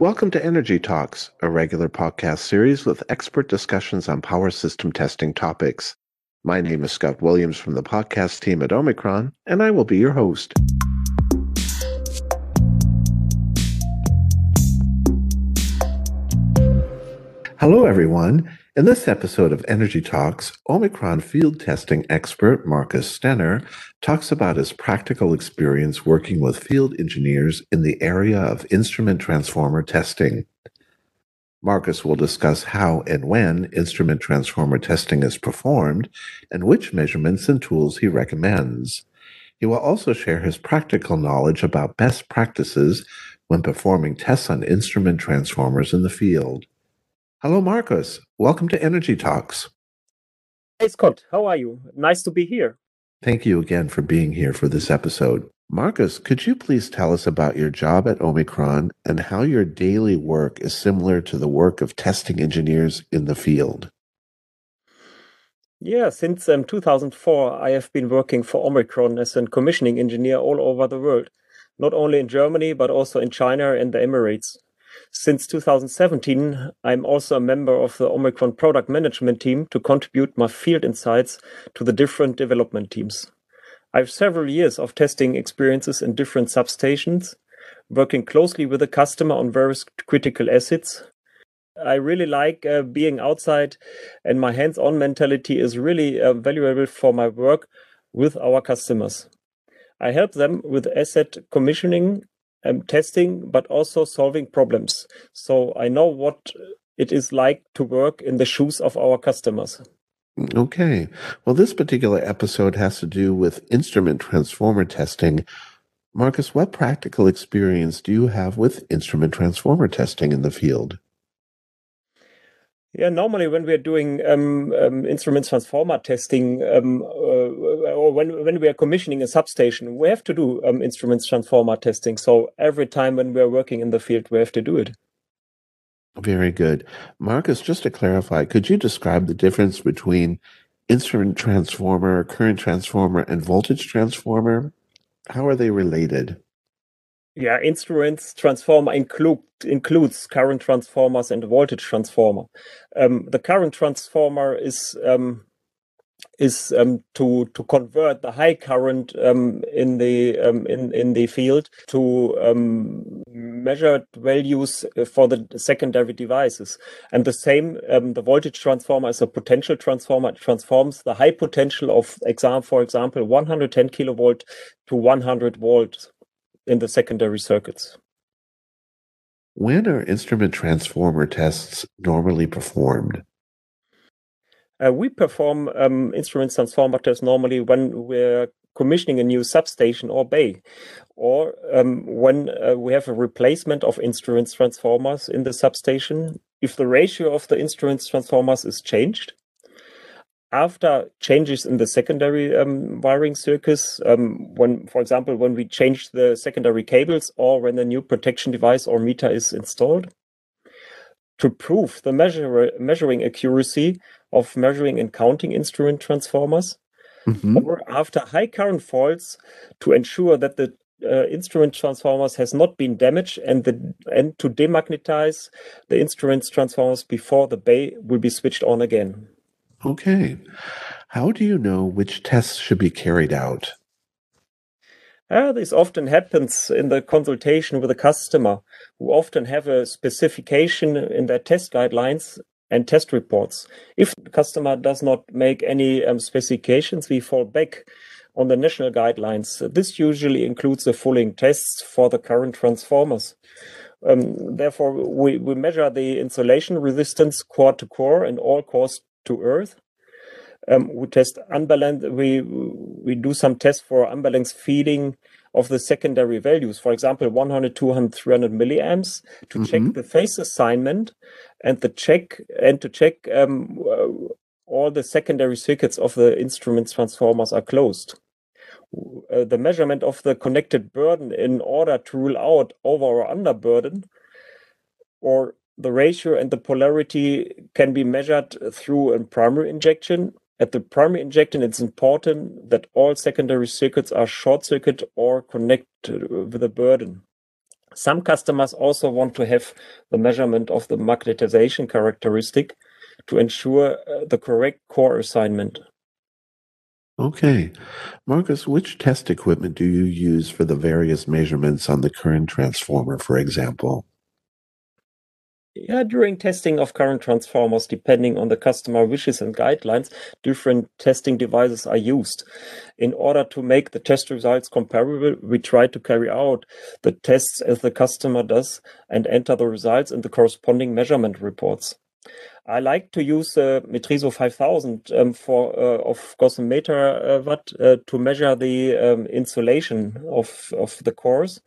Welcome to Energy Talks, a regular podcast series with expert discussions on power system testing topics. My name is Scott Williams from the podcast team at Omicron, and I will be your host. Hello, everyone. In this episode of Energy Talks, Omicron field testing expert Marcus Stenner talks about his practical experience working with field engineers in the area of instrument transformer testing. Marcus will discuss how and when instrument transformer testing is performed and which measurements and tools he recommends. He will also share his practical knowledge about best practices when performing tests on instrument transformers in the field. Hello, Marcus. Welcome to Energy Talks. Hey, Scott. How are you? Nice to be here. Thank you again for being here for this episode. Marcus, could you please tell us about your job at Omicron and how your daily work is similar to the work of testing engineers in the field? Yeah, since um, 2004, I have been working for Omicron as a commissioning engineer all over the world, not only in Germany, but also in China and the Emirates. Since 2017, I'm also a member of the Omicron product management team to contribute my field insights to the different development teams. I have several years of testing experiences in different substations, working closely with the customer on various critical assets. I really like uh, being outside, and my hands on mentality is really uh, valuable for my work with our customers. I help them with asset commissioning um, testing, but also solving problems. So I know what it is like to work in the shoes of our customers. Okay. Well, this particular episode has to do with instrument transformer testing. Marcus, what practical experience do you have with instrument transformer testing in the field? Yeah, normally when we are doing um, um, instrument transformer testing, um, uh, or when when we are commissioning a substation, we have to do um, instrument transformer testing. So every time when we are working in the field, we have to do it. Very good, Marcus. Just to clarify, could you describe the difference between instrument transformer, current transformer, and voltage transformer? How are they related? Yeah, instruments transformer include, includes current transformers and voltage transformer. Um, the current transformer is um, is um, to to convert the high current um, in the um, in in the field to um, measured values for the secondary devices. And the same, the voltage transformer is a potential transformer. It transforms the high potential of exam, for example, 110 kilovolt to 100 volts in the secondary circuits. When are instrument transformer tests normally performed? Uh, we perform um, instrument transformer tests normally when we're commissioning a new substation or bay, or um, when uh, we have a replacement of instruments transformers in the substation. If the ratio of the instruments transformers is changed, after changes in the secondary um, wiring circuits, um, when, for example, when we change the secondary cables or when a new protection device or meter is installed, to prove the measure, measuring accuracy of measuring and counting instrument transformers, mm-hmm. or after high current faults to ensure that the uh, instrument transformers has not been damaged and the and to demagnetize the instrument transformers before the bay will be switched on again. Okay. How do you know which tests should be carried out? Uh, this often happens in the consultation with the customer, who often have a specification in their test guidelines and test reports. If the customer does not make any um, specifications, we fall back on the national guidelines. This usually includes the fulling tests for the current transformers. Um, therefore, we, we measure the insulation resistance core to core and all cores to Earth. Um, we test unbalanced. We we do some tests for unbalanced feeding of the secondary values. For example, 100, 200, 300 milliamps to mm-hmm. check the phase assignment and the check and to check um, uh, all the secondary circuits of the instruments transformers are closed. Uh, the measurement of the connected burden in order to rule out over or under burden or the ratio and the polarity can be measured through a primary injection. At the primary injection, it's important that all secondary circuits are short circuit or connect with a burden. Some customers also want to have the measurement of the magnetization characteristic to ensure uh, the correct core assignment. Okay. Marcus, which test equipment do you use for the various measurements on the current transformer, for example? Yeah, during testing of current transformers, depending on the customer wishes and guidelines, different testing devices are used. In order to make the test results comparable, we try to carry out the tests as the customer does and enter the results in the corresponding measurement reports. I like to use uh, Metriso 5000 um, for uh, of Gossen meter uh, watt uh, to measure the um, insulation of of the cores.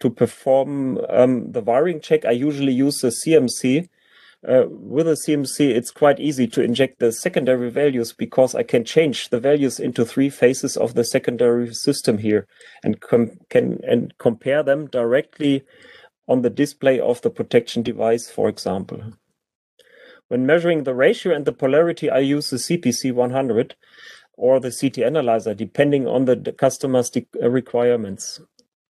To perform um, the wiring check, I usually use the CMC. Uh, with a CMC, it's quite easy to inject the secondary values because I can change the values into three phases of the secondary system here, and com- can and compare them directly on the display of the protection device, for example. When measuring the ratio and the polarity, I use the CPC 100 or the CT analyzer, depending on the customer's uh, requirements.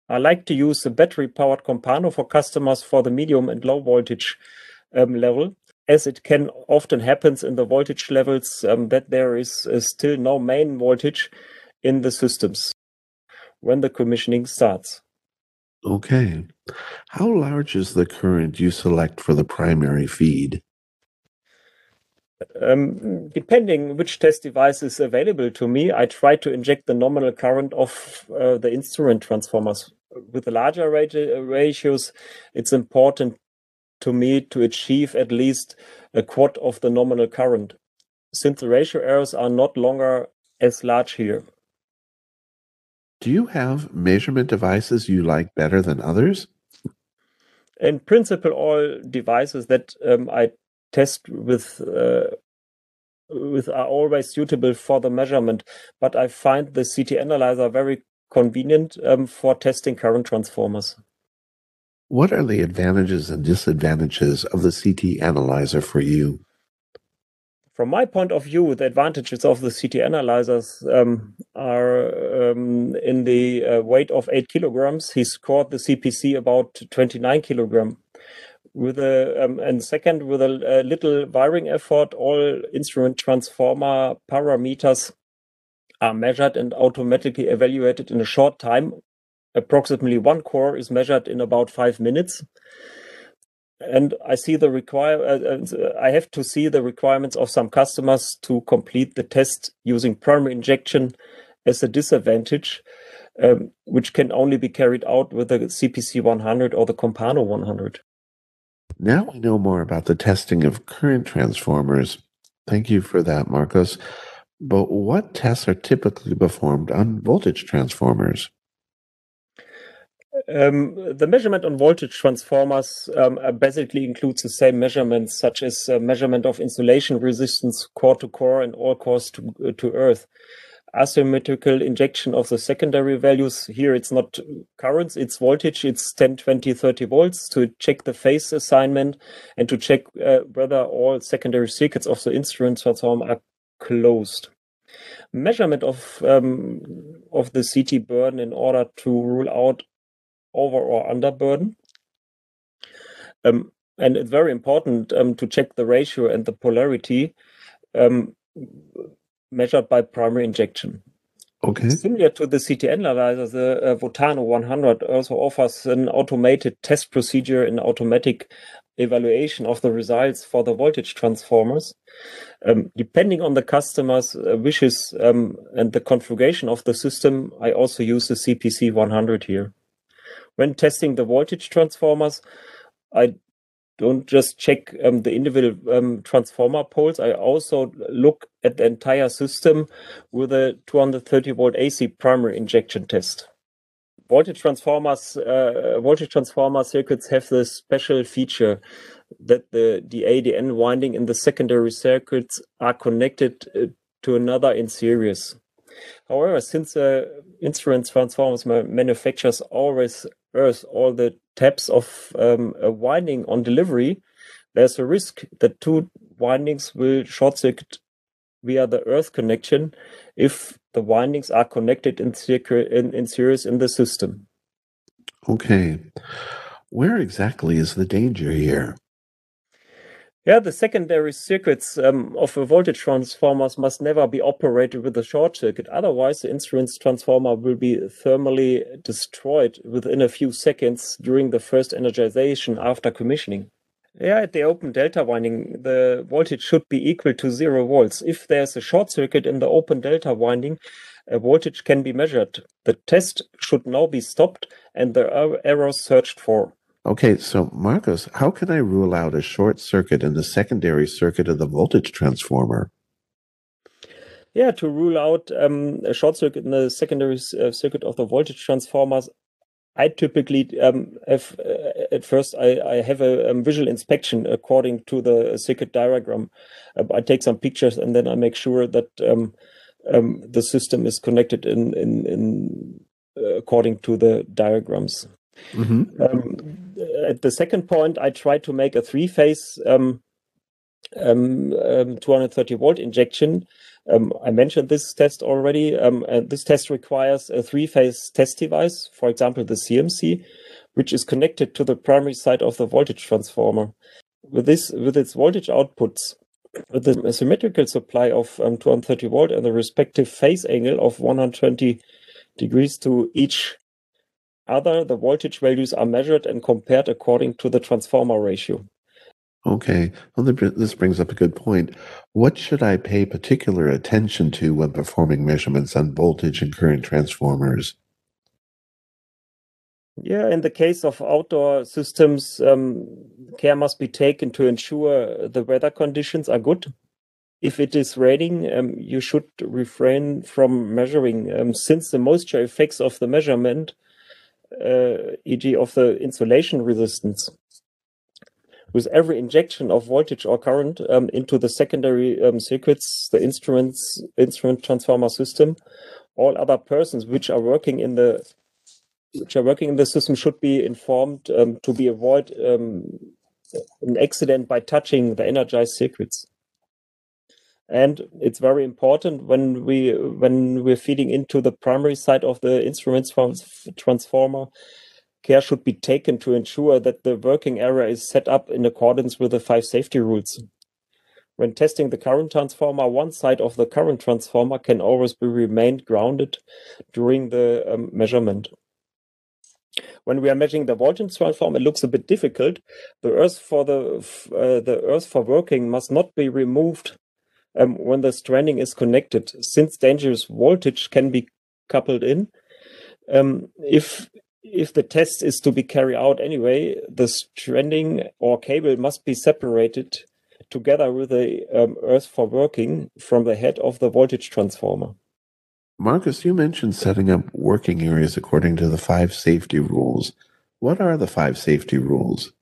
I like to use the battery powered Compano for customers for the medium and low voltage um, level, as it can often happens in the voltage levels um, that there is uh, still no main voltage in the systems when the commissioning starts. Okay. How large is the current you select for the primary feed? Um, depending which test device is available to me, I try to inject the nominal current of uh, the instrument transformers. With the larger ratios, it's important to me to achieve at least a quad of the nominal current, since the ratio errors are not longer as large here. Do you have measurement devices you like better than others? In principle, all devices that um, I test with uh, with are always suitable for the measurement. But I find the CT analyzer very convenient um, for testing current transformers. What are the advantages and disadvantages of the CT analyzer for you? From my point of view, the advantages of the CT analyzers um, are um, in the uh, weight of 8 kilograms. He scored the CPC about 29 kilogram with a um, and second with a, a, little wiring effort all instrument transformer parameters are measured and automatically evaluated in a short time. Approximately one core is measured in about five minutes. And i see the require uh, uh, i have to see the requirements of some customers to complete the test using primary injection as a disadvantage um, which can only be carried out with the cpc 100 or the compano 100 now we know more about the testing of current transformers. Thank you for that, Marcus. But what tests are typically performed on voltage transformers? Um, the measurement on voltage transformers um, uh, basically includes the same measurements, such as uh, measurement of insulation resistance core to core and all cores to, uh, to earth asymmetrical injection of the secondary values. Here it's not currents, it's voltage, it's 10, 20, 30 volts to check the phase assignment and to check uh, whether all secondary circuits of the instrument transformer are closed. Measurement of um, of the CT burden in order to rule out over or under burden. Um, and it's very important um, to check the ratio and the polarity. Measured by primary injection. Okay. Similar to the CT analyzer, the uh, Votano 100 also offers an automated test procedure and automatic evaluation of the results for the voltage transformers. Um, depending on the customer's uh, wishes um, and the configuration of the system, I also use the CPC 100 here. When testing the voltage transformers, I don't just check um, the individual um, transformer poles. I also look at the entire system with a 230 volt AC primary injection test. Voltage transformers, uh, voltage transformer circuits have this special feature that the DA-DN winding in the secondary circuits are connected uh, to another in series. However, since uh, instrument transformers manufacturers always earth all the taps of um, a winding on delivery, there's a risk that two windings will short circuit via the earth connection if the windings are connected in, in, in series in the system. Okay. Where exactly is the danger here? Yeah, the secondary circuits um, of a voltage transformers must never be operated with a short circuit. Otherwise, the instrument transformer will be thermally destroyed within a few seconds during the first energization after commissioning. Yeah, at the open delta winding, the voltage should be equal to zero volts. If there's a short circuit in the open delta winding, a voltage can be measured. The test should now be stopped and the er-, errors searched for. Okay, so Marcus, how can I rule out a short circuit in the secondary circuit of the voltage transformer? Yeah, to rule out um, a short circuit in the secondary uh, circuit of the voltage transformers, I typically um, have uh, at first I, I have a um, visual inspection according to the circuit diagram. Uh, I take some pictures and then I make sure that um, um, the system is connected in in, in uh, according to the diagrams. Mm-hmm. Um, at the second point, I tried to make a three phase um, um, um 230 volt injection. Um, I mentioned this test already. Um, this test requires a three phase test device, for example, the CMC, which is connected to the primary side of the voltage transformer. With this, with its voltage outputs, with a symmetrical supply of 230 volt and the respective phase angle of 120 degrees to each other, the voltage values are measured and compared according to the transformer ratio. Okay, well, this brings up a good point. What should I pay particular attention to when performing measurements on voltage and current transformers? Yeah, in the case of outdoor systems, um, care must be taken to ensure the weather conditions are good. If it is raining, um, you should refrain from measuring, um, since the moisture effects of the measurement e.g. of the insulation resistance. With every injection of voltage or current um, into the secondary um, circuits, the instruments instrument transformer system, all other persons which are working in the which are working in the system should be informed um, to be avoid um, an accident by touching the energized circuits and it's very important when we when we're feeding into the primary side of the instruments transformer care should be taken to ensure that the working area is set up in accordance with the five safety rules when testing the current transformer one side of the current transformer can always be remained grounded during the um, measurement when we are measuring the voltage transformer, it looks a bit difficult. The earth for the uh, the earth for working must not be removed um, when the stranding is connected, since dangerous voltage can be coupled in. Um, if if the test is to be carried out anyway, the stranding or cable must be separated together with the um, earth for working from the head of the voltage transformer. Marcus, you mentioned setting up working areas according to the five safety rules. What are the five safety rules?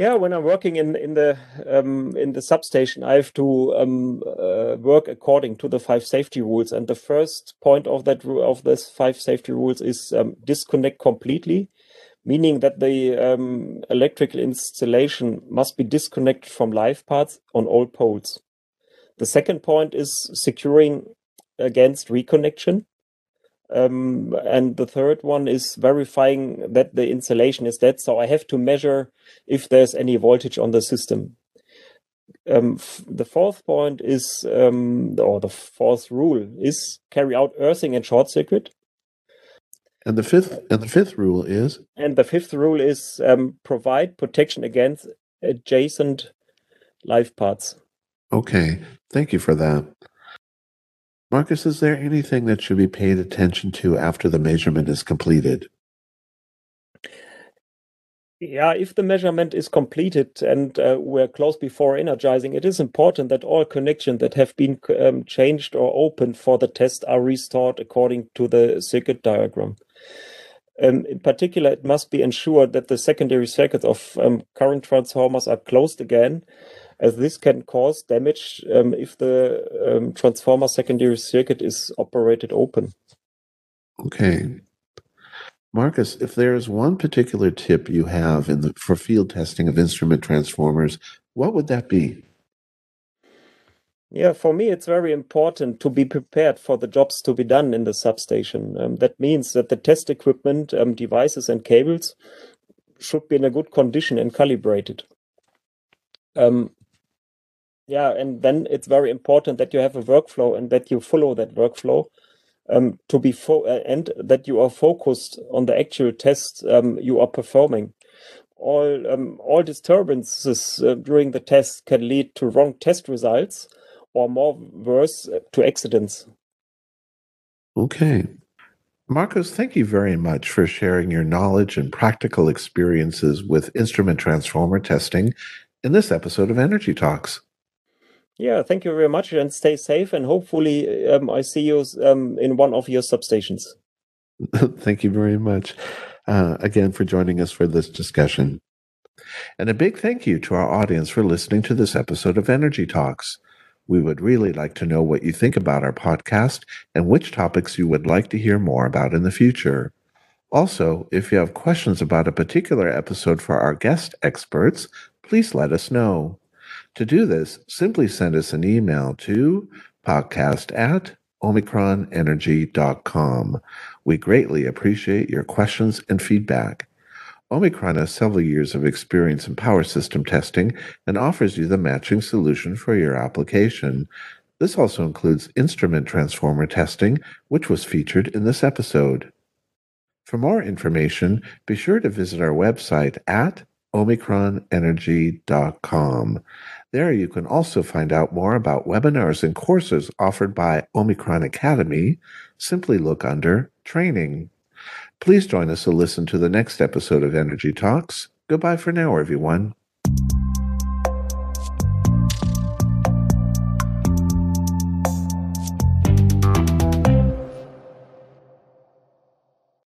Yeah, when I'm working in in the um, in the substation, I have to um, uh, work according to the five safety rules. And the first point of that of this five safety rules is um, disconnect completely, meaning that the um, electrical installation must be disconnected from live parts on all poles. The second point is securing against reconnection. Um, and the third one is verifying that the insulation is dead. So I have to measure if there's any voltage on the system. Um, the fourth point is, um, or the fourth rule is carry out earthing and short circuit. And the fifth, and the fifth rule is. And the fifth rule is um, provide protection against adjacent live parts. Okay, thank you for that. Marcus, is there anything that should be paid attention to after the measurement is completed? Yeah, if the measurement is completed and uh, we're close before energizing, it is important that all connections that have been um, changed or opened for the test are restored according to the circuit diagram. Um, in particular, it must be ensured that the secondary circuits of um, current transformers are closed again as this can cause damage um, if the um, transformer secondary circuit is operated open. Okay. Marcus, if there is one particular tip you have in the, for field testing of instrument transformers, what would that be? Yeah, for me, it's very important to be prepared for the jobs to be done in the substation. Um, that means that the test equipment, um, devices, and cables should be in a good condition and calibrated. Um, yeah, and then it's very important that you have a workflow and that you follow that workflow um, to be fo- uh, and that you are focused on the actual test um, you are performing. All um, all disturbances uh, during the test can lead to wrong test results or more worse to accidents. Okay. Marcus, thank you very much for sharing your knowledge and practical experiences with instrument transformer testing in this episode of Energy Talks. Yeah, thank you very much and stay safe. And hopefully, um, I see you um, in one of your substations. thank you very much uh, again for joining us for this discussion. And a big thank you to our audience for listening to this episode of Energy Talks. We would really like to know what you think about our podcast and which topics you would like to hear more about in the future. Also, if you have questions about a particular episode for our guest experts, please let us know. To do this, simply send us an email to podcast at omicronenergy.com. We greatly appreciate your questions and feedback. Omicron has several years of experience in power system testing and offers you the matching solution for your application. This also includes instrument transformer testing, which was featured in this episode. For more information, be sure to visit our website at omicronenergy.com. There you can also find out more about webinars and courses offered by Omicron Academy. Simply look under Training. Please join us to listen to the next episode of Energy Talks. Goodbye for now, everyone.